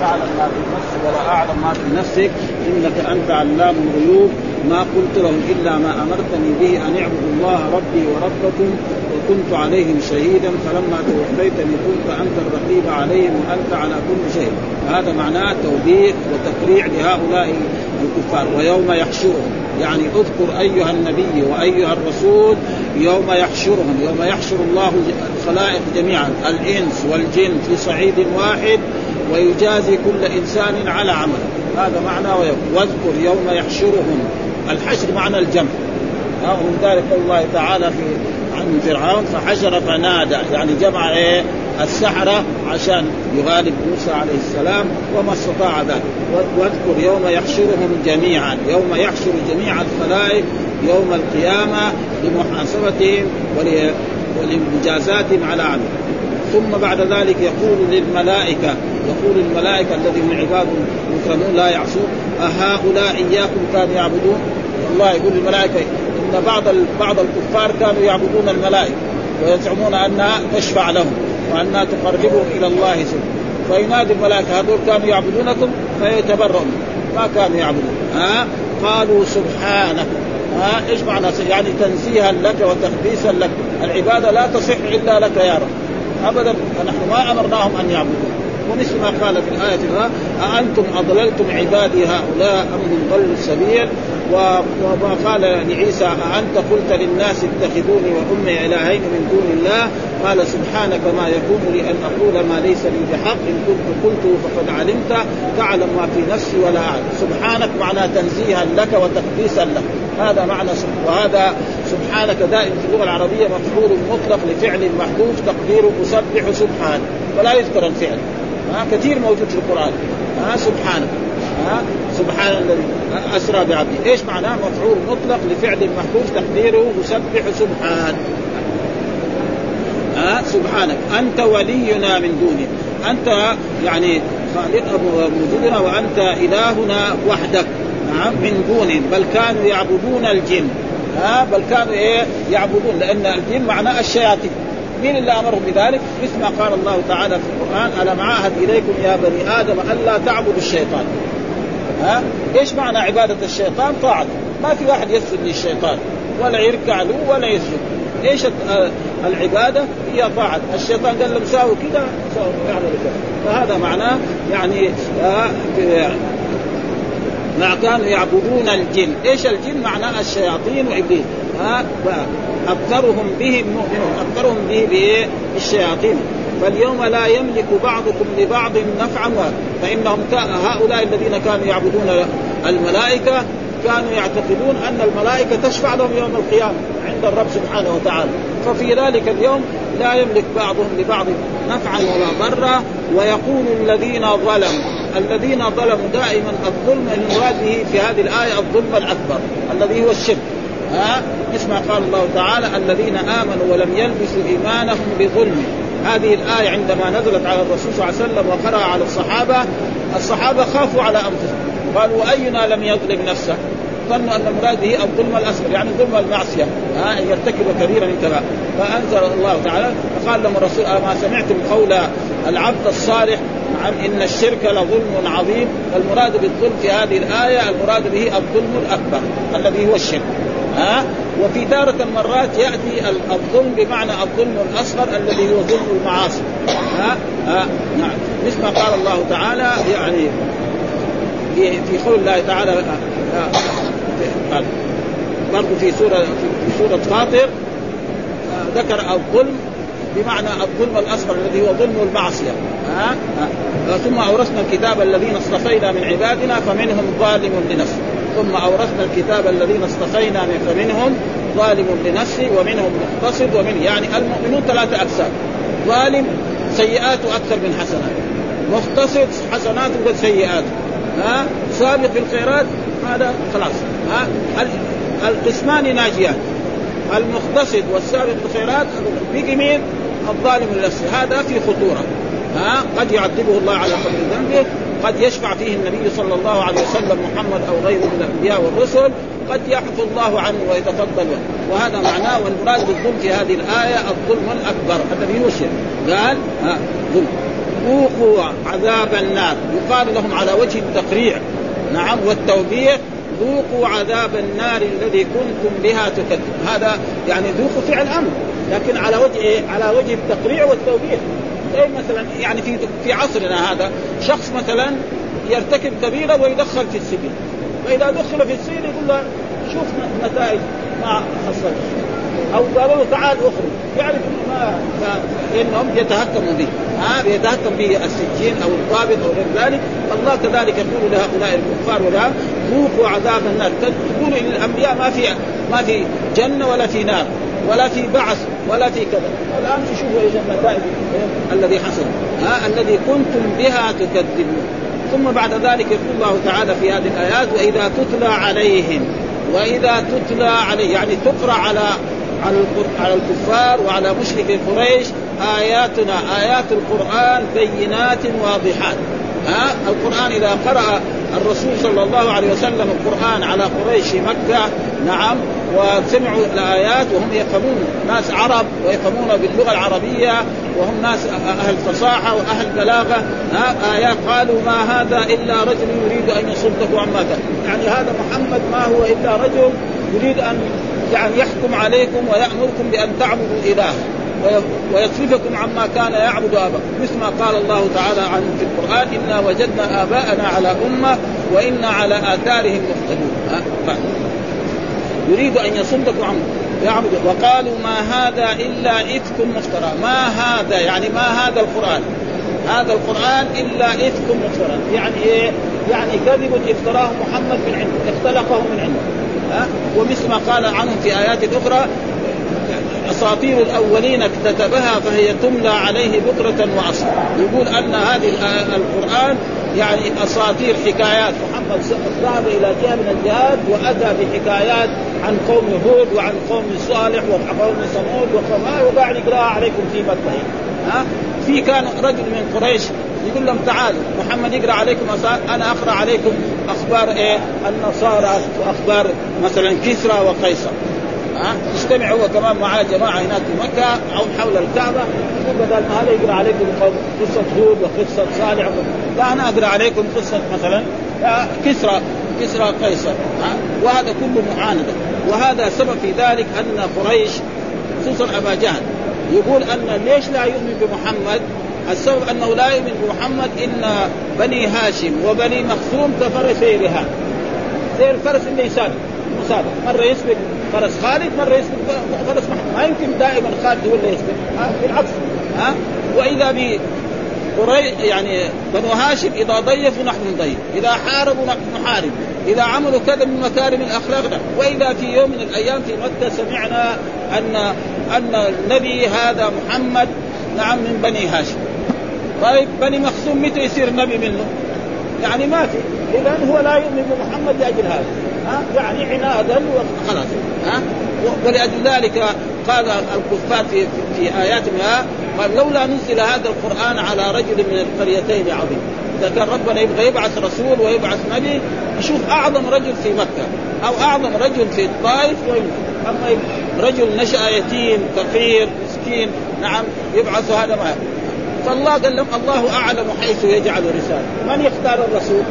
تعلم ما في نفسي ولا أعلم ما في نفسك. إنك أنت علام الغيوب. ما قلت لهم إلا ما أمرتني به أن اعبدوا الله ربي وربكم وكنت عليهم شهيدا. فلما توفيتني كنت أنت الرقيب عليهم وأنت على كل شيء. هذا معناه توبيخ وتقريع لهؤلاء الكفار. ويوم يحشرهم. يعني اذكر أيها النبي وأيها الرسول يوم يحشرهم. يوم يحشر الله الخلائق جميعا. الإنس والجن في صعيد واحد. ويجازي كل إنسان على عمله هذا معنى واذكر يوم يحشرهم. الحشر معنى الجمع. ومن ذلك الله تعالى في عن فرعون فحشر فنادى. يعني جمع إيه؟ السحرة عشان يغالب موسى عليه السلام وما استطاع ذلك. واذكر يوم يحشرهم جميعا. يوم يحشر جميع الخلائق يوم القيامة لمحاسبتهم ولمجازاتهم على عمل. ثم بعد ذلك يقول للملائكة يقول الملائكة الذين عباد مكرمون لا يعصون أهؤلاء إياكم كانوا يعبدون؟ الله يقول للملائكة إن بعض بعض الكفار كانوا يعبدون الملائكة ويزعمون أنها تشفع لهم وأنها تقربهم إلى الله سبحانه فينادي الملائكة هذول كانوا يعبدونكم؟ فيتبرؤون. ما كانوا يعبدون. ها؟ قالوا سبحانك. ها؟ إيش معنى يعني تنزيها لك وتقديسا لك. العبادة لا تصح إلا لك يا رب. أبدا فنحن ما أمرناهم أن يعبدوا. ومثل ما قال في الآية الأخرى أأنتم أضللتم عبادي هؤلاء أم هم ضلوا السبيل؟ وما قال لعيسى أأنت قلت للناس اتخذوني وأمي إلهين من دون الله؟ قال سبحانك ما يكون لي أن أقول ما ليس لي بحق إن كنت قلته فقد علمت تعلم ما في نفسي ولا أعلم. سبحانك معنى تنزيها لك وتقديسا لك. هذا معنى وهذا سبحانك دائما في اللغة العربية مفعول مطلق لفعل محذوف تقديره أسبح سبحان ولا يذكر الفعل. ها كثير موجود في القرآن. ها سبحانه ها سبحان الذي أسرى بعبده، إيش معناه؟ مفعول مطلق لفعل محذوف تقديره يسبح سبحان. ها سبحانك. أنت ولينا من دونه، أنت يعني خالق وجودنا وأنت إلهنا وحدك. نعم من دون بل كانوا يعبدون الجن. ها بل كانوا إيه يعبدون لأن الجن معناه الشياطين مين اللي أمرهم بذلك؟ مثل ما قال الله تعالى في القرآن ألم عاهد إليكم يا بني آدم الا تعبدوا الشيطان ها إيش معنى عبادة الشيطان؟ طاعة ما في واحد يسجد للشيطان ولا يركع له ولا يسجد إيش العبادة؟ هي طاعة، الشيطان قال لهم ساووا كذا يعملوا كذا، فهذا معناه يعني ما كانوا يعبدون الجن، إيش الجن؟ معناه الشياطين وإبليس، ها؟ أكثرهم بهم مؤمنون، أكثرهم به بإيه؟ بالشياطين، فاليوم لا يملك بعضكم لبعض نفعا فإنهم هؤلاء الذين كانوا يعبدون الملائكة كانوا يعتقدون أن الملائكة تشفع لهم يوم القيامة. عند الرب سبحانه وتعالى. ففي ذلك اليوم لا يملك بعضهم لبعض نفعا ولا ضرا ويقول الذين ظلموا. الذين ظلموا دائما الظلم المراد به في هذه الآية الظلم الأكبر الذي هو الشرك. ها؟ ما قال الله تعالى الذين آمنوا ولم يلبسوا إيمانهم بظلم. هذه الآية عندما نزلت على الرسول صلى الله عليه وسلم وقرأ على الصحابة الصحابة خافوا على أنفسهم. قالوا أينا لم يظلم نفسه؟ ظنوا أن المراد به الظلم الأصغر يعني ظلم المعصية. ها أن يرتكب كبيرا انتبه فأنزل الله تعالى فقال لهم الرسول ما سمعتم قول العبد الصالح؟ نعم إن الشرك لظلم عظيم. المراد بالظلم في هذه الآية المراد به الظلم الأكبر الذي هو الشرك. ها وفي تارة مرات يأتي الظلم بمعنى الظلم الأصغر الذي هو ظلم المعاصي. ها ها نعم. مثل ما قال الله تعالى يعني في في قول الله تعالى برضه في سورة في سورة فاطر ذكر الظلم بمعنى الظلم الأصغر الذي هو ظلم المعصية. ها؟ ها؟ ثم أورثنا الكتاب الذين اصطفينا من عبادنا فمنهم ظالم لنفسه. ثم أورثنا الكتاب الذين اصطفينا من فمنهم ظالم لنفسه ومنهم مقتصد ومن يعني المؤمنون ثلاثة اقسام ظالم سيئاته أكثر من حسناته مقتصد حسناته سيئاته ها؟ سابق في الخيرات هذا خلاص. ها؟ القسمان ناجيان. المقتصد والسابق الخيرات بقي مين؟ الظالم لنفسه. هذا في خطورة. ها؟ قد يعذبه الله على قدر ذنبه. قد يشفع فيه النبي صلى الله عليه وسلم محمد أو غيره من الأنبياء والرسل. قد يعفو الله عنه ويتفضل وهذا معناه والمراد بالظلم في هذه الآية الظلم الأكبر. الذي الشرك قال ها؟ ظلم. ذوقوا عذاب النار. يقال لهم على وجه التقريع. نعم والتوبيخ ذوقوا عذاب النار الذي كنتم بها تكذب هذا يعني ذوقوا فعل أمر لكن على وجه إيه؟ على وجه التقريع والتوبيخ زي مثلا يعني في في عصرنا هذا شخص مثلا يرتكب كبيرة ويدخل في السجن. فإذا دخل في السجن يقول له شوف نتائج ما حصلت. أو قالوا له تعال اخرج. يعرف ما فانهم يتهكموا به. ها يتهكم به السجين أو الضابط أو غير ذلك. الله كذلك يقول لهؤلاء الكفار ولا ذوقوا عذاب النار. تقول للانبياء ما في ما في جنة ولا في نار ولا في بعث ولا في كذا. الآن تشوفوا إيش النتائج الذي حصل. ها الذي كنتم بها تكذبون. ثم بعد ذلك يقول الله تعالى في هذه الآيات وإذا تتلى عليهم وإذا تتلى عليه يعني تقرأ على على على الكفار وعلى مشركي قريش آياتنا آيات القرآن بينات واضحات. ها؟ القرآن إذا قرأ الرسول صلى الله عليه وسلم القرآن على قريش في مكة نعم وسمعوا الآيات وهم يفهمون ناس عرب ويفهمون باللغة العربية وهم ناس أهل فصاحة وأهل بلاغة. ها؟ آيات قالوا ما هذا إلا رجل يريد أن يصدكم عما يعني هذا محمد ما هو إلا رجل يريد أن يعني يحكم عليكم ويأمركم بأن تعبدوا اله ويصرفكم عما كان يعبد اباء مثل ما قال الله تعالى عن في القرآن إنا وجدنا آباءنا على أمة وإنا على آثارهم مقتدون يريد أن يصدكم عن يعبد. وقالوا ما هذا إلا إفك مفترى. ما هذا؟ يعني ما هذا القرآن؟ هذا القرآن إلا إفك مفترى. يعني إيه؟ يعني كذب إفتراه محمد من عنده اختلقه من عنده. ها ومثل ما قال عنهم في آيات أخرى أساطير الأولين اكتتبها فهي تملى عليه بكرة واصلا يقول أن هذه القرآن يعني أساطير حكايات. محمد ذهب إلى جهه من الجهات وأتى بحكايات عن قوم هود وعن قوم صالح وقوم ثمود وقوم وقاعد يقرأها عليكم في مكه ها في كان رجل من قريش يقول لهم تعالوا محمد يقرأ عليكم أنا أقرأ عليكم أخبار إيه؟ النصارى واخبار مثلا كسرى وقيصر. ها؟ يجتمع هو كمان معاه جماعة هناك في مكة أو حول الكعبة. يقول بدل ما هذا يقرأ عليكم قصة هود وقصة صالح لا أنا أقرأ عليكم قصة مثلا كسرى كسرى قيصر. وهذا كله معاندة. وهذا سبب في ذلك أن قريش خصوصا أبا جهل يقول أن ليش لا يؤمن بمحمد؟ السبب أنه لا يؤمن بمحمد ان بني هاشم وبني مخزوم كفرسي رهان زي الفرس اللي يسابق مسابق مرة يسبق فرس خالد مرة يسبق فرس محمد. ما يمكن دائما خالد هو اللي يسبق بالعكس. ها؟ وإذا ب يعني بنو هاشم إذا ضيفوا نحن نضيف، إذا حاربوا نحن نحارب، إذا عملوا كذا من مكارم الأخلاق. وإذا في يوم من الأيام في مكة سمعنا ان أن النبي هذا محمد نعم من بني هاشم. طيب بني مخزوم متى يصير نبي منه؟ يعني ما في، إذا هو لا يؤمن بمحمد لأجل هذا. ها؟ يعني عنادا وخلاص ها؟ ولأجل ذلك قال الكفار في في اياتهم قال لولا نزل هذا القرآن على رجل من القريتين عظيم. اذا كان ربنا يبغى يبعث رسول ويبعث نبي يشوف أعظم رجل في مكة أو أعظم رجل في الطائف أما رجل نشأ يتيم فقير مسكين نعم يبعث هذا فالله قال لهم الله أعلم حيث يجعل رساله. من يختار الرسول؟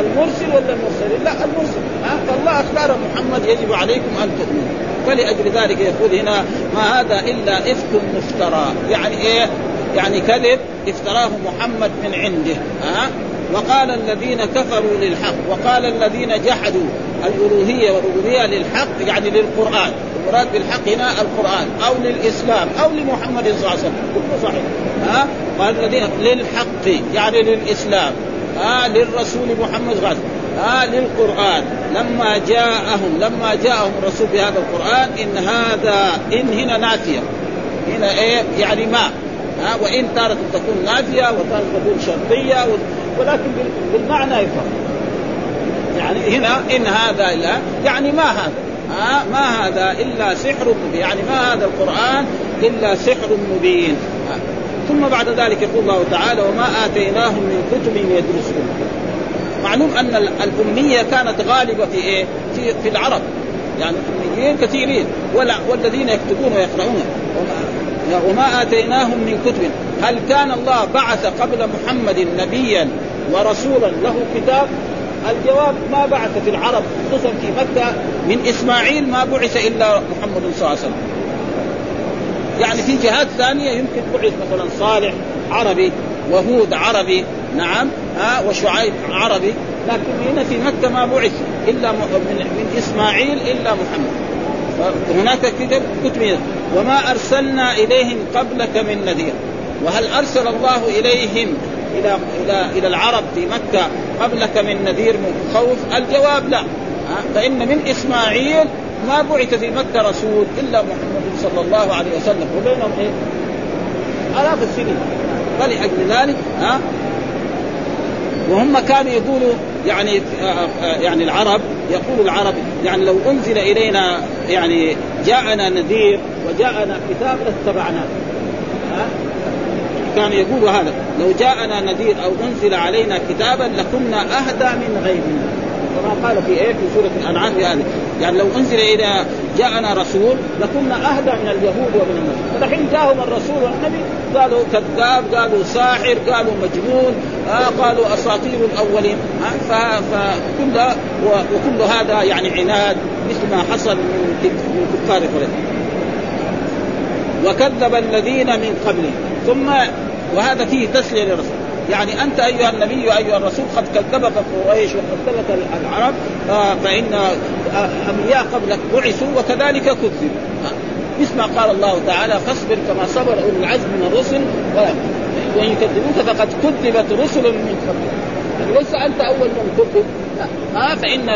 المرسل ولا المرسل؟ لا المرسل. ها؟ فالله اختار محمد يجب عليكم أن تؤمنوا. فلأجل ذلك يقول هنا ما هذا إلا إفك مفترى. يعني إيه؟ يعني كذب افتراه محمد من عنده. ها؟ وقال الذين كفروا للحق وقال الذين جحدوا. الألوهية والربوبية للحق يعني للقرآن. المراد بالحق هنا القرآن أو للإسلام أو لمحمد صلى الله عليه وسلم. كله صحيح. ها؟ قال الذين للحق يعني للإسلام. ها؟ للرسول محمد صلى الله عليه وسلم. آه للقرآن. لما جاءهم لما جاءهم الرسول بهذا القرآن إن هذا إن هنا نافية. هنا إيه؟ يعني ما. ها؟ وإن تارة تكون نافية وتارة تكون شرطية ولكن بالمعنى يفهم. يعني هنا إن هذا إلا يعني ما هذا؟ ها؟ ما هذا إلا سحر مبين. يعني ما هذا القرآن إلا سحر مبين. ثم بعد ذلك يقول الله تعالى وما آتيناهم من كتب يدرسون. معلوم أن الأمية كانت غالبة في إيه؟ في في العرب. يعني الأميين كثيرين. ولا والذين يكتبون ويقرؤون. وما آتيناهم من كتب. هل كان الله بعث قبل محمد نبيا ورسولا له كتاب؟ الجواب ما بعث في العرب خصوصا في مكة من إسماعيل ما بعث إلا محمد صلى الله عليه وسلم. يعني في جهات ثانية يمكن بعث مثلا صالح عربي وهود عربي نعم ها وشعيب عربي لكن هنا في مكة ما بعث إلا من, من إسماعيل إلا محمد. هناك كتب كتب وما أرسلنا إليهم قبلك من نذير. وهل أرسل الله إليهم إلى إلى إلى العرب في مكة قبلك من نذير من خوف؟ الجواب لا. فإن من إسماعيل ما بعث في مكة رسول إلا محمد صلى الله عليه وسلم. وبينهم إيه؟ آلاف السنين. فلأجل ذلك ها؟ وهم كانوا يقولوا يعني يعني العرب يقول العرب يعني لو أنزل إلينا يعني جاءنا نذير وجاءنا كتاب لاتبعناه. كانوا يقولوا هذا لو جاءنا نذير أو أنزل علينا كتابا لكنا أهدى من غيرنا. كما قال في إيه؟ في سورة الأنعام يعني يعني لو أنزل إلى جاءنا رسول لكنا أهدى من اليهود ومن الناس فالحين جاءهم الرسول والنبي قالوا كذاب قالوا ساحر قالوا مجنون آه قالوا أساطير الأولين. آه فكل وكل هذا يعني عناد مثل ما حصل من كفار قريش. وكذب الذين من قبلهم. ثم وهذا فيه تسلية للرسول. يعني أنت أيها النبي ايها الرسول قد كذبك قريش وقد كذبك العرب فإن أنبياء قبلك بعثوا وكذلك كذبوا. مثل ما قال الله تعالى فاصبر كما صبر أولو العزم من الرسل وإن يكذبوك فقد كذبت رسل من قبلك. يعني ليس انت أول من كذب فإن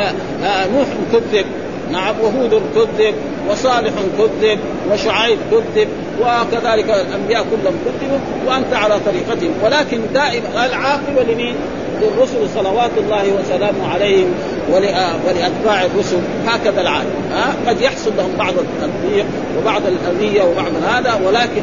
نوح كذب. نعم وهود كذب وصالح كذب وشعيب كذب وكذلك الأنبياء كلهم كذبوا وأنت على طريقتهم ولكن دائما العاقبه لمين؟ للرسل صلوات الله وسلامه عليهم ولأتباع الرسل. هكذا العالم ها؟ قد يحصل لهم بعض التضييق وبعض الأذية وبعض هذا ولكن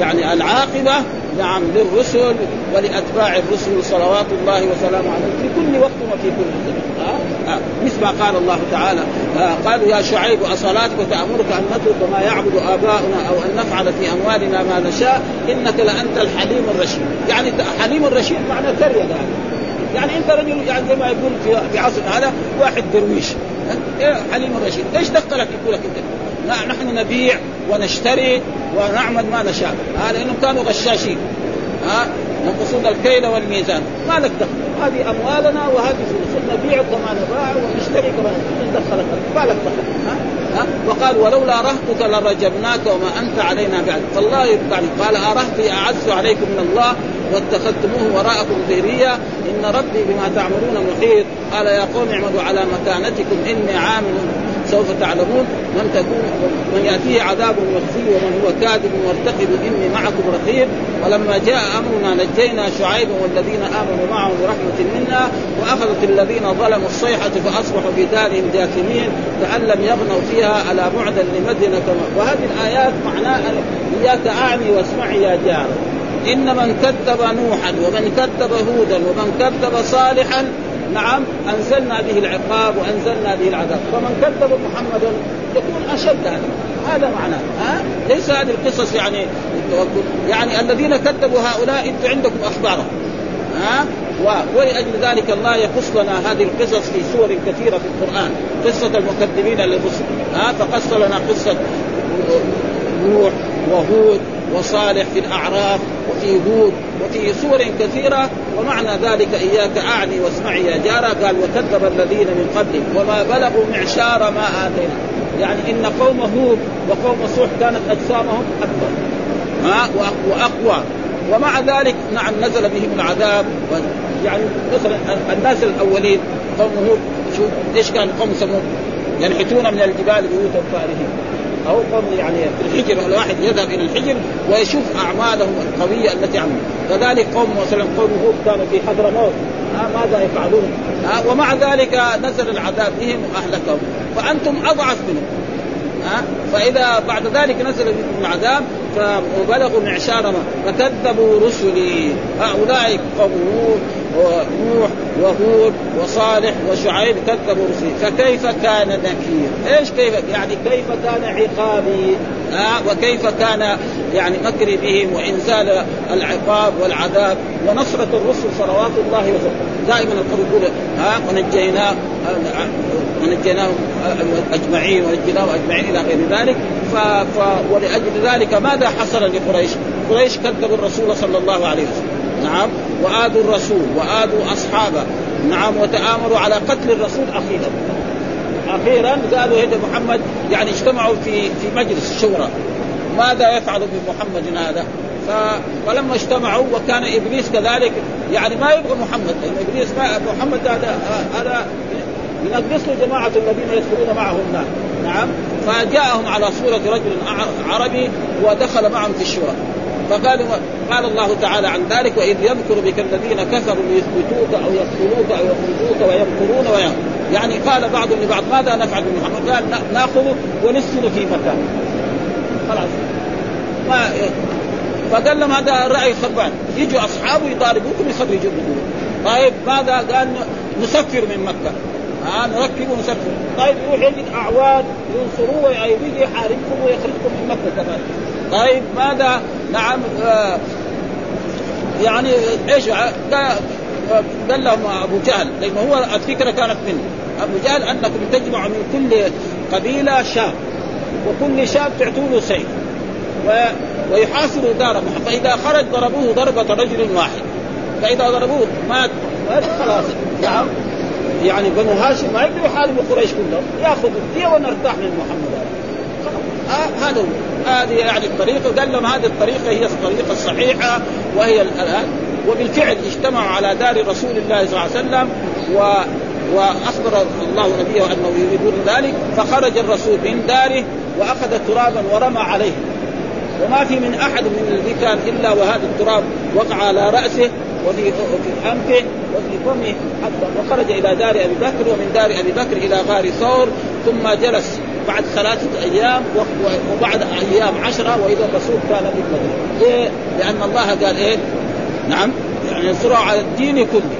يعني العاقبة نعم للرسل ولأتباع الرسل صلوات الله وسلامه عليهم في كل وقت وفي كل زمان آه؟ آه. مثل ما قال الله تعالى آه قالوا يا شعيب أصلاتك تأمرك أن نترك ما يعبد آباؤنا أو أن نفعل في أموالنا ما نشاء إنك لأنت الحليم الرشيد يعني حليم الرشيد معنى كريه يعني يعني أنت رجل يعني زي ما يقول في عصر هذا واحد درويش إيه حليم الرشيد إيش دخلك يقول لك أنت نحن نبيع ونشتري ونعمل ما نشاء. هذا لانهم كانوا غشاشين. ها؟ ينقصون الكيل والميزان. ما لك دخل. هذه أموالنا وهذه فلوس. نبيع كما نباع ونشتري كما دخلك. ما لك دخل. ها؟ ها؟ وقال ولولا رهتك لرجمناك وما أنت علينا بعد. فالله يعني قال ارهتي أعز عليكم من الله واتخذتموه وراءكم ظهريا إن ربي بما تعملون محيط. قال يا قوم اعملوا على مكانتكم. إني عامل سوف تعلمون من تكون من يأتيه عذاب يخزيه ومن هو كاذب مرتقب إني معكم رقيب. ولما جاء أمرنا نجينا شعيبا والذين آمنوا معه برحمة منا وأخذت الذين ظلموا الصيحة فأصبحوا في دارهم جاثمين كأن لم يغنوا فيها الا بعدا لمدينة وهذه الآيات معناها اياك اعني واسمعي يا جار. إن من كذب نوحا ومن كذب هودا ومن كذب صالحا نعم أنزلنا به العقاب وأنزلنا به العذاب. فمن كذب محمدا يكون أشد هذا. هذا معناه. ها؟ ليس هذه القصص يعني يعني الذين كذبوا هؤلاء أنتم عندكم اخبارهم ها؟ ولاجل ذلك الله يقص لنا هذه القصص في سور كثيرة في القرآن. قصة المكذبين للرسل. ها؟ فقص لنا قصة نوح وهود وصالح في الأعراف. وفي هود وفي سور كثيرة ومعنى ذلك إياك أعني واسمعي يا جارة. قال وكذب الذين من قبلهم وما بلغوا معشار ما آتينا. يعني إن قوم هود وقوم صوح كانت أجسامهم أكبر ها وأقوى. ومع ذلك نعم نزل بهم العذاب. يعني مثلا الناس الأولين قوم هود شوف إيش كان قوم ثمود؟ ينحتون من الجبال بيوتا فارهين أو قوم يعني في الحجر الواحد يذهب إلى الحجر ويشوف أعمالهم القوية التي عملوا. كذلك قوم مثلا قوم هود كانوا في حضرموت ماذا يفعلون؟ ومع ذلك نزل العذاب بهم وأهلكهم. فأنتم أضعف منهم. ها فإذا بعد ذلك نزل بهم العذاب فبلغوا معشار ما فكذبوا رسلي. هؤلاء قوم ونوح وهود وصالح وشعيب كذبوا رسلي فكيف كان نكير؟ إيش كيف يعني كيف كان عقابي؟ آه وكيف كان يعني مكري بهم وإنزال العقاب والعذاب ونصرة الرسل صلوات الله وسلامه. دائما القرآن يقول ها؟ ونجيناه ونجيناهم أجمعين ونجيناهم أجمعين إلى غير ذلك. ف... ف... ولأجل ذلك ماذا حصل لقريش؟ قريش كذبوا الرسول صلى الله عليه وسلم. نعم. وآذوا الرسول وآذوا أصحابه. نعم وتآمروا على قتل الرسول أخيرا. أخيرا قالوا هذا محمد يعني اجتمعوا في في مجلس الشورى. ماذا يفعل بمحمد هذا؟ فلما اجتمعوا وكان إبليس كذلك يعني ما يبغى محمد. لأن إبليس ما محمد هذا هذا ينقص له جماعة الذين يدخلون معه النار. نعم. فجاءهم على صورة رجل عربي ودخل معهم في الشورى. فقال قال الله تعالى عن ذلك وإذ يذكر بك الذين كفروا ليثبتوك أو يقتلوك أو يخرجوك ويمكرون ويمكرون يعني قال بعضهم لبعض ماذا نفعل بمحمد؟ قال ناخذه ونسكنه في مكان. خلاص. ما فقال لهم هذا الراي خربان. يجوا أصحابه يطالبوكم يخرجوا طيب ماذا؟ قال نسفر من مكة. آه نركب ونسفر طيب يروح يجد أعوان ينصروه ويجي يحاربكم ويخرجكم من مكة كمان طيب ماذا؟ نعم آه يعني إيش؟ قال لهم أبو جهل لأنه هو الفكرة كانت منه. أبو جهل أنكم تجمعوا من كل قبيلة شاب وكل شاب تعطوا سيف و... ويحاصروا دار محمد فإذا خرج ضربوه ضربة رجل واحد. فإذا ضربوه مات خلاص. نعم. يعني بنو هاشم ما يقدروا يحاربوا قريش كلهم. يأخذوا الدية ونرتاح من محمد. آه هذا هو. هذه يعني الطريقة قال لهم هذه الطريقة هي الطريقة الصحيحة وهي الان وبالفعل اجتمعوا على دار رسول الله صلى الله عليه وسلم و وأخبر الله نبيه أنه يريدون ذلك فخرج الرسول من داره وأخذ ترابا ورمى عليه. وما في من أحد من الذي كان إلا وهذا التراب وقع على رأسه وفي في أنفه وفي فمه حتى وخرج إلى دار أبي بكر ومن دار أبي بكر إلى غار ثور ثم جلس بعد ثلاثة أيام وبعد أيام عشرة وإذا الرسول كان في المدينة. ليه؟ لأن الله قال إيه؟ نعم. يعني ينصره على الدين كله.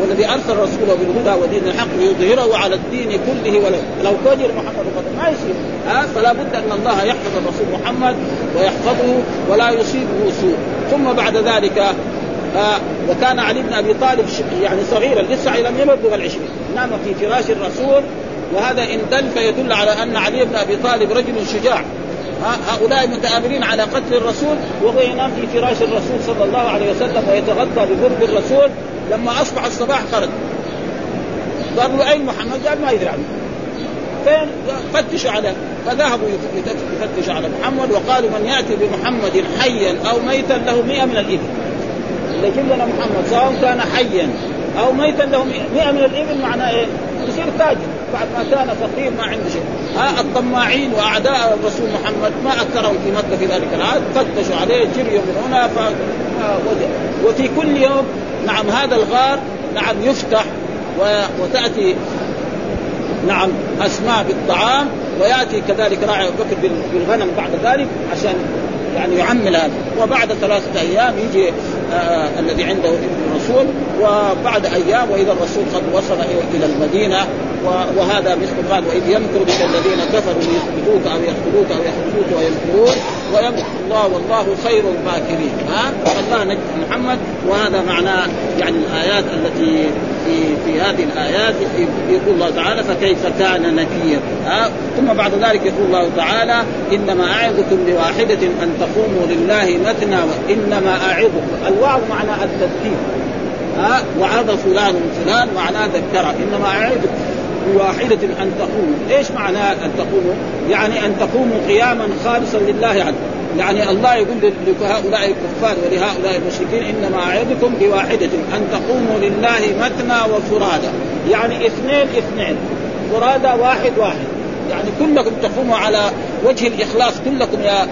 والذي أرسل رسوله بالهدى ودين الحق ليظهره على الدين كله ولو لو كجر محمد ما يصير. ها؟ فلا بد أن الله يحفظ الرسول محمد ويحفظه ولا يصيبه سوء. ثم بعد ذلك آه وكان علي بن أبي طالب يعني صغيرا لسه لم يبلغ العشرين. نام في فراش الرسول وهذا إن دل فيدل على أن علي بن أبي طالب رجل شجاع هؤلاء متآمرين على قتل الرسول وهو ينام في فراش الرسول صلى الله عليه وسلم ويتغطى ببرد الرسول لما أصبح الصباح خرج قالوا له أين محمد؟ قال ما يدري عنه فين؟ فتشوا عليه فذهبوا يفتشوا على محمد وقالوا من يأتي بمحمد حيا أو ميتا له مئة من الإبل اللي يجيب لنا محمد سواء كان حيا أو ميتا له مئة من الإبل معناه إيه؟ يصير تاجر بعد ما كان فقير ما عنده شيء. ها الطماعين وأعداء الرسول محمد ما اكثرهم في مكة في ذلك العهد فتشوا عليه جريوا من هنا ف... وفي كل يوم نعم هذا الغار نعم يفتح و... وتأتي نعم أسماء بالطعام ويأتي كذلك راعي بكر بالغنم بعد ذلك عشان يعني يعمل هذا. وبعد ثلاثة أيام يجي آه, آه، الذي عنده ابن الرسول وبعد أيام وإذا الرسول قد وصل إلى المدينة وهذا مثل قال وإذ يمكر بك الذين كفروا ليثبتوك أو يقتلوك أو يخرجوك ويمكرون. ويمكر الله والله خير الماكرين. ها؟ الله نجد محمد. وهذا معناه يعني الآيات التي في في هذه الآيات يقول الله تعالى فكيف كان نكير. ها؟ ثم بعد ذلك يقول الله تعالى إنما أعظكم بواحده أن تقوموا لله مثنى وإنما أعظكم. الوعظ معنى التذكير. ها؟ وعظ فلان فلان معناه ذكره. إنما أعظكم. بواحدة أن تقوموا، إيش معنى أن تقوموا؟ يعني أن تقوموا قياما خالصا لله عز يعني الله يقول لهؤلاء الكفار ولهؤلاء المشركين إنما اعظكم بواحدة أن تقوموا لله مثنى وفرادى. يعني اثنين اثنين. فرادى واحد واحد. يعني كلكم تقوموا على وجه الإخلاص. كلكم يا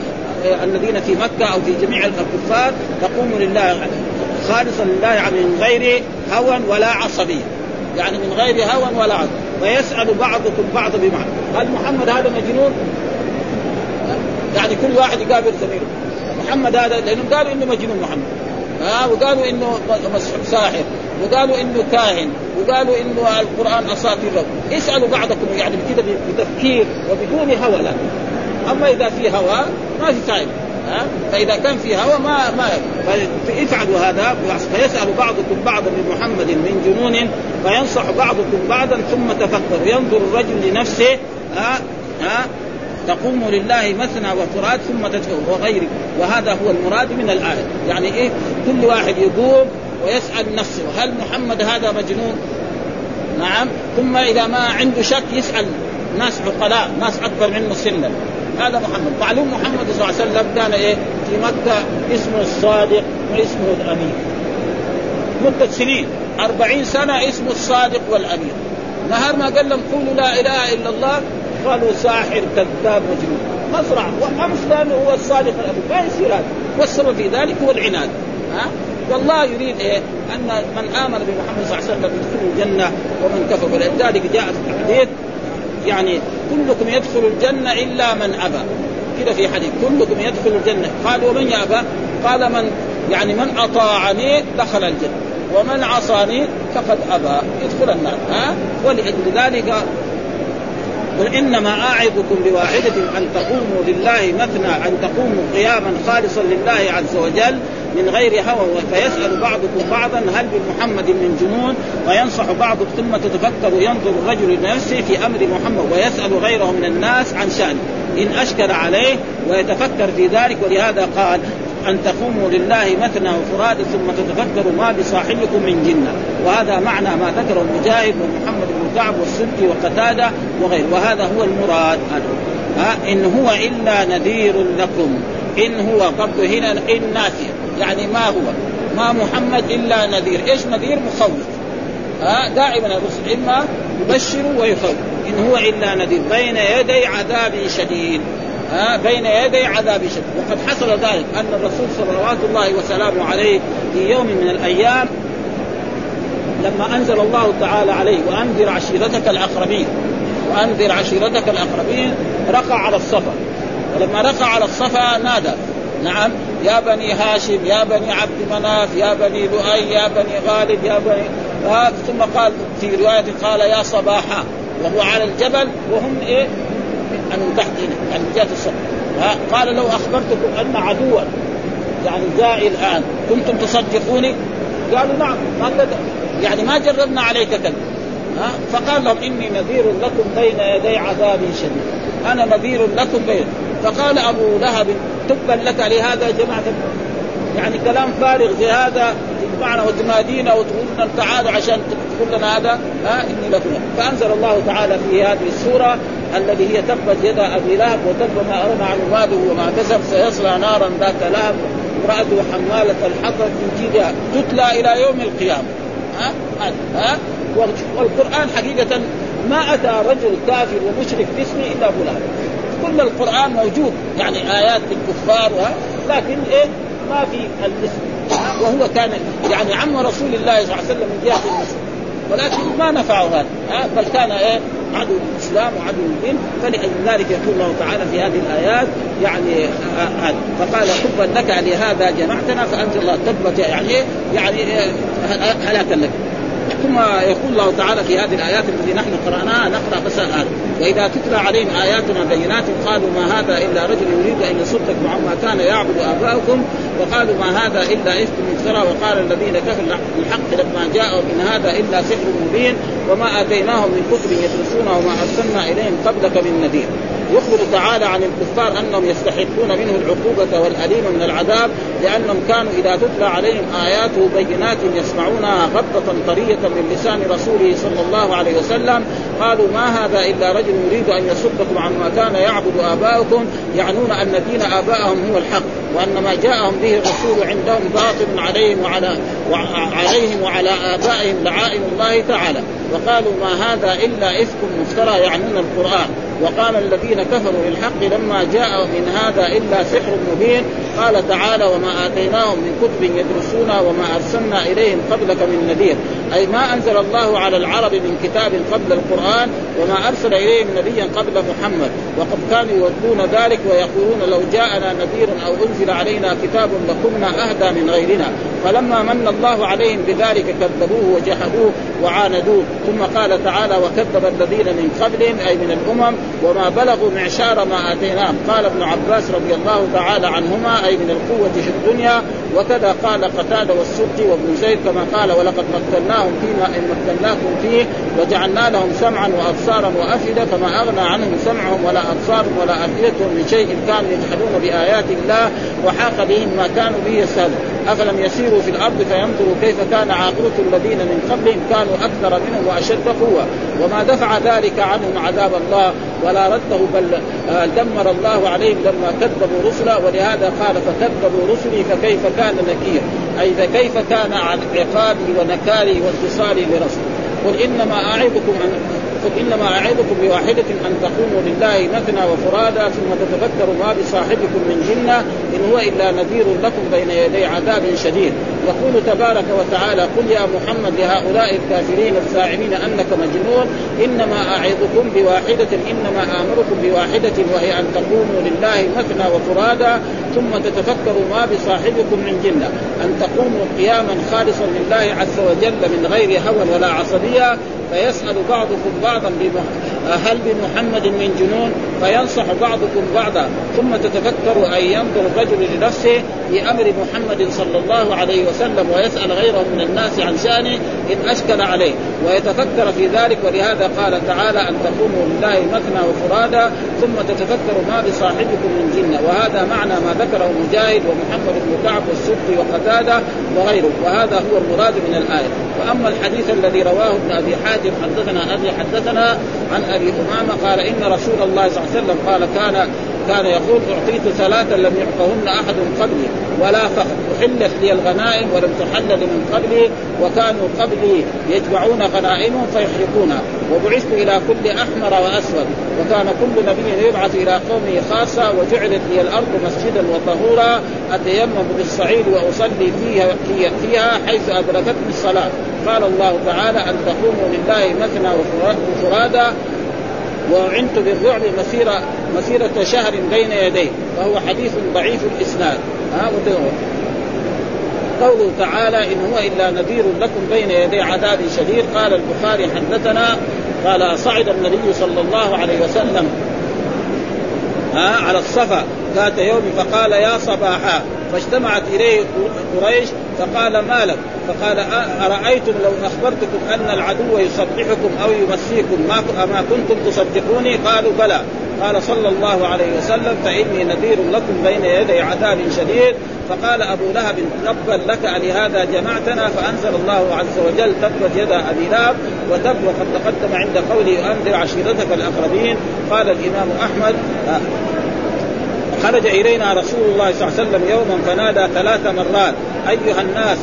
الذين في مكة أو في جميع الكفار تقوموا لله خالصا لله يعني من غير هوى ولا عصبية. يعني من غير هوى ولا عصبية. ويسأل بعضكم بعض بمعنى هل محمد هذا مجنون؟ يعني كل واحد يقابل زميله. محمد هذا لأنهم قالوا إنه مجنون محمد. ها وقالوا إنه ساحر وقالوا إنه كاهن وقالوا إنه القرآن أساطير. اسألوا بعضكم يعني كذا بتفكير وبدون هوى لا. أما إذا في هوى ما في فائدة. ها؟ فإذا كان في هوى ما ما فافعلوا هذا. فيسأل بعضكم بعضا بمحمد من جنون فينصح بعضكم بعضا ثم تفكر. ينظر الرجل لنفسه ها؟ ها؟ تقوم لله مثنى وفراد ثم تدفع وغيره. وهذا هو المراد من الآية. يعني إيه؟ كل واحد يقوم ويسأل نفسه هل محمد هذا مجنون؟ نعم. ثم إذا ما عنده شك يسأل ناس عقلاء ناس أكبر منه سنا. هذا محمد. معلوم محمد صلى الله عليه وسلم كان إيه؟ في مكة اسمه الصادق واسمه الأمين مدة سنين. أربعين سنة اسمه الصادق والأمين نهار ما قال لهم قولوا لا إله إلا الله قالوا ساحر كذاب مجنون. مصرع. وأمس كان هو الصادق الامين ما يصير هذا. والسبب في ذلك هو العناد. ها؟ والله يريد إيه؟ أن من آمن بمحمد صلى الله عليه وسلم يدخل الجنة ومن كفر ولذلك جاء في الحديث. يعني كلكم يدخل الجنة إلا من أبى. كذا في حديث. كلكم يدخل الجنة. قال ومن يأبى؟ قال من يعني من أطاعني دخل الجنة. ومن عصاني فقد أبى. يدخل النار. ها؟ ولأجل ذلك قل إنما أعظكم بواحدة أن تقوموا لله مثنى أن تقوموا قياما خالصا لله عز وجل من غير هوى فيسأل بعضكم بعضا هل بمحمد من جنون وينصح بعضكم ثم تتفكر ينظر الرجل لنفسه في أمر محمد ويسأل غيره من الناس عن شانه إن اشكل عليه ويتفكر في ذلك ولهذا قال أن تقوموا لله مثنى وفراد ثم تتفكروا ما بصاحبكم من جنة. وهذا معنى ما ذكره المجاهد ومحمد بن كعب والسدي وقتادة وغيره. وهذا هو المراد. ها إن هو إلا نذير لكم. إن هو قبل هنا إن نافيه يعني ما هو؟ ما محمد إلا نذير. إيش نذير؟ مخوف. ها؟ دائما الرسل إما يبشر ويخوف. إن هو إلا نذير. بين يدي عذاب شديد. ها؟ بين يدي عذاب شديد. وقد حصل ذلك أن الرسول صلوات الله وسلامه عليه في يوم من الأيام لما أنزل الله تعالى عليه وأنذر عشيرتك الأقربين. وأنذر عشيرتك الأقربين رقع على الصفا. ولما رقع على الصفا نادى. نعم يا بني هاشم يا بني عبد مناف يا بني لؤي يا بني غالب يا بني آه ثم قال في رواية قال يا صباحا. وهو على الجبل وهم إيه؟ من تحت هنا يعني من جهه الصفا قال لو أخبرتكم أن عدوا يعني جاء الآن كنتم تصدقوني؟ قالوا نعم. قال يعني ما جربنا عليك كذب ها فقال لهم إني نذير لكم بين يدي عذاب شديد. أنا نذير لكم بين فقال أبو لهب تبا لك لهذا جمعت يعني كلام فارغ زي هذا تجمعنا وتنادينا وتقول لنا تعالوا عشان تقول لنا هذا. ها إني لكم فأنزل الله تعالى في هذه السورة الذي هي تبت يد أبي لهب وتب ما أرمى عن ماله وما كسب سيصلى نارا ذات لهب. امرأته حمالة الحطب من جيدها تتلى إلى يوم القيامة. ها ها. والقرآن حقيقة ما أتى رجل كافر ومشرك باسمه إلا أبو لهب. كل القرآن موجود. يعني آيات للكفار لكن إيه؟ ما في الاسم وهو كان يعني عم رسول الله صلى الله عليه وسلم من جهة المسلم ولكن ما نفعه هذا. بل كان إيه؟ عدو الإسلام وعدو الدين. فلذلك يقول الله تعالى في هذه الآيات يعني هذا فقال حبا لك لهذا جمعتنا فانزل الله تبت يعني يعني هلاكا لك. ثم يقول الله تعالى في هذه الآيات التي نحن قرأناها نقرأ بس الآن. وإذا تتلى عليهم آياتنا بينات قالوا ما هذا إلا رجل يريد أن يصدكم عما كان يعبد آباؤكم وقالوا ما هذا إلا إفك مفترى وقال الذين كفروا الحق لما جاءوا ان هذا إلا سحر مبين وما آتيناهم من كتب يدرسونه وما أرسلنا إليهم قبلك من نذير. يخبر تعالى عن الكفار أنهم يستحقون منه العقوبة والأليم من العذاب لأنهم كانوا إذا تتلى عليهم اياته بينات يسمعونها غضه طرية من لسان رسوله صلى الله عليه وسلم. قالوا ما هذا إلا رجل يريد أن يصدكم عما كان يعبد آباؤكم يعنون أن دين ابائهم هو الحق وأن ما جاءهم به الرسول عندهم باطل عليهم وعلى عليهم وعلى آبائهم لعائن الله تعالى. وقالوا ما هذا إلا إفك مفترى يعنون القرآن. وقال الذين كفروا للحق لما جاء من هذا إلا سحر مبين. قال تعالى وما آتيناهم من كتب يدرسون وما أرسلنا إليهم قبلك من نذير. أي ما أنزل الله على العرب من كتاب قبل القرآن وما أرسل إليهم نبيا قبل محمد. وقد كانوا يودون ذلك ويقولون لو جاءنا نذير أو أنزل علينا كتاب لكنا أهدى من غيرنا. فلما من الله عليهم بذلك كذبوه وجحدوه وعاندوه. ثم قال تعالى وكذب الذين من قبلهم أي من الأمم وما بلغوا معشار ما آتيناهم. قال ابن عباس رضي الله تعالى عنهما أي من القوة في الدنيا وكذا قال قتادة والسبطي وابن زيد كما قال ولقد مكناهم فيما إن مكناكم فيه وجعلنا لهم سمعا وابصارا وأفئدة فما أغنى عنهم سمعهم ولا ابصارهم ولا افئدتهم من شيء كانوا يجحدون بآيات الله وحاق بهم ما كانوا به يستهزئون أفلم يسيروا في الأرض فينظروا كيف كان عاقبة الذين من قبلهم كانوا أكثر منهم وأشد قوة. وما دفع ذلك عنهم عذاب الله ولا رده بل آه، دمر الله عليهم لما كذبوا رسلا. ولهذا قال فكذبوا رسلي فكيف كان نكير؟ أي فكيف كان عقابي ونكالي واتصالي برسلي قل إنما أعظكم قل إنما أعظكم بواحدة أن تقوموا لله مثنى وفرادى ثم تتذكروا ما بصاحبكم من جنة إن هو إلا نذير لكم بين يدي عذاب شديد. يقول تبارك وتعالى قل يا محمد لهؤلاء الكافرين الزاعمين أنك مجنون. إنما أعظكم بواحدة إنما آمركم بواحدة وهي أن تقوموا لله مثنى وفرادى ثم تتفكروا ما بصاحبكم من جنة. أن تقوموا قياما خالصا لله عز وجل من غير هوى ولا عصبية. فيسأل بعضكم بعضا هل بمحمد من جنون؟ فينصح بعضكم بعضا. ثم تتفكر أن ينظر الرجل لنفسه أمر محمد صلى الله عليه وسلم ويسأل غيره من الناس عن شأنه إن أشكل عليه. ويتفكر في ذلك ولهذا قال تعالى أن تقوموا لله مثنى وفرادا ثم تتفكر ما بصاحبكم من جنة. وهذا معنى ما ذكره مجاهد ومحمد بن كعب والسبطي وقتادة وغيره. وهذا هو المراد من الآية. وأما الحديث الذي رواه ابن أبي حاتم حدثنا أبي حدثنا عن أبي أمامة قال إن رسول الله صلى الله عليه وسلم قال كان كان يقول أعطيت ثلاثا لم يعطهن أحد قبلي ولا فخر أحلت لي الغنائم ولم تحل لمن قبلي وكانوا قبلي يجمعون غنائمهم فيحرقونها وبعثت إلى كل أحمر وأسود. وكان كل نبي يبعث إلى قومه خاصة وجعلت لي الأرض مسجدا وطهورا أتيمم بالصعيد وأصلي فيها فيها حيث أدركتني الصلاة. قال الله تعالى أن تقوموا لله مثنى وفرادا وعنت بالرعب مسيرة مسيرة شهر بين يديه فهو حديث ضعيف الإسناد. ها قوله تعالى إن هو إلا نذير لكم بين يدي عذاب شديد. قال البخاري حدثنا قال صعد النبي صلى الله عليه وسلم ها على الصفا ذات يوم فقال يا صباحا. فاجتمعت إليه قريش فقال ما لك؟ فقال أرأيتم لو أخبرتكم أن العدو يصبحكم أو يمسيكم ما ما كنتم تصدقوني؟ قالوا بلى. قال صلى الله عليه وسلم فإني نذير لكم بين يدي عذاب شديد. فقال أبو لهب تبا لك لهذا جمعتنا فأنزل الله عز وجل تبت يد أبي لهب وتب وقد تقدم عند قوله أنذر عشيرتك الأقربين. قال الإمام أحمد خرج إلينا رسول الله صلى الله عليه وسلم يوما فنادى ثلاث مرات. أيها الناس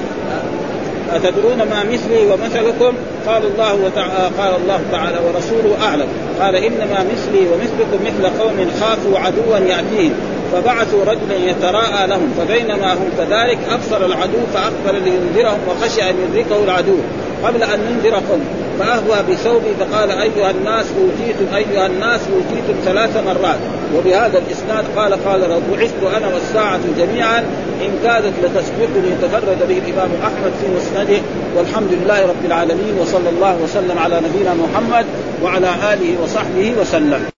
أتدرون ما مثلي ومثلكم؟ قال الله وتعالى قال الله تعالى ورسوله أعلم. قال إنما مثلي ومثلكم مثل قوم خافوا عدوا يأتيهم. فبعثوا رجلا يتراءى لهم. فبينما هم كذلك أبصر العدو فأقبل لينذرهم وخشي أن يدركه العدو. قبل أن ننذركم فأهوى بثوبي فقال أيها الناس أوتيتم أيها الناس أوتيتم ثلاث مرات. وبهذا الإسناد قال قال بعثت أنا والساعة جميعا. إن كادت لتسبقني تفرد به الإمام أحمد في مسنده. والحمد لله رب العالمين وصلى الله وسلم على نبينا محمد وعلى آله وصحبه وسلم.